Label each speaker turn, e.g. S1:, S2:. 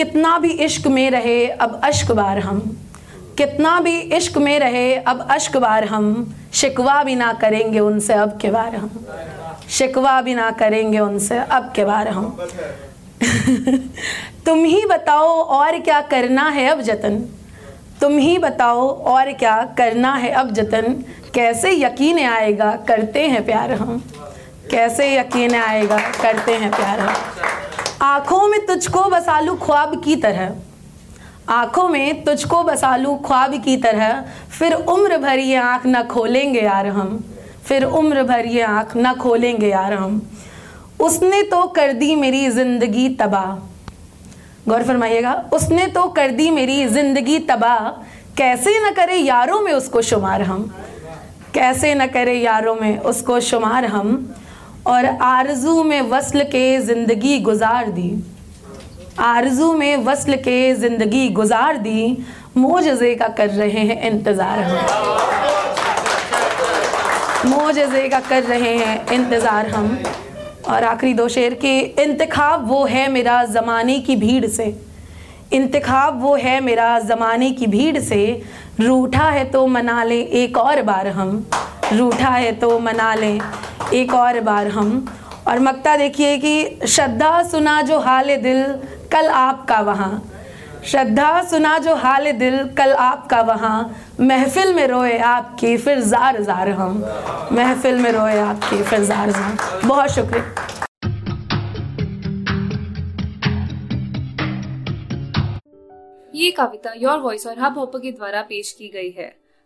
S1: कितना भी इश्क में रहे, अब अश्क बार हम। कितना भी इश्क में रहे, अब अश्क बार हम। शिकवा भी ना करेंगे उनसे, अब के बार हम। शिकवा भी ना करेंगे उनसे, अब के बार हम। तुम ही बताओ और क्या करना है अब जतन। तुम ही बताओ और क्या करना है अब जतन। कैसे यकीन आएगा, करते हैं प्यार हम। कैसे यकीन आएगा, करते हैं प्यार हम। आँखों में तुझको बसालू ख्वाब की तरह। आँखों में तुझको बसालू ख्वाब की तरह। फिर उम्र भर ये आँख न खोलेंगे यार हम। फिर उम्र भर ये आँख न खोलेंगे यार हम। उसने तो कर दी मेरी ज़िंदगी तबाह। गौर फरमाइएगा, उसने तो कर दी मेरी ज़िंदगी तबाह। कैसे न करे यारों में उसको शुमार हम। कैसे न करे यारों में उसको शुमार हम। और आरज़ू में वसल के ज़िंदगी गुजार दी। आरज़ू में वसल के ज़िंदगी गुजार दी। मोजे का कर रहे हैं इंतज़ार हम। मोजे का कर रहे हैं इंतज़ार हम। और आखिरी दो शेर के, इंतखाब वो है मेरा ज़माने की भीड़ से। इंतखाब वो है मेरा ज़माने की भीड़ से। रूठा है तो मना लें एक और बार हम। रूठा है तो मना लें एक और बार हम, और मक्ता देखिए कि श्रद्धा सुना जो हाल दिल, कल आपका वहाँ। श्रद्धा सुना जो हाल दिल, कल आपका वहाँ। महफिल में रोए आपकी फिर जार जार हम। महफिल में रोए आपकी फिर जार जार। बहुत शुक्रिया।
S2: ये कविता योर वॉइस और हब हाँ हॉपर के द्वारा पेश की गई है।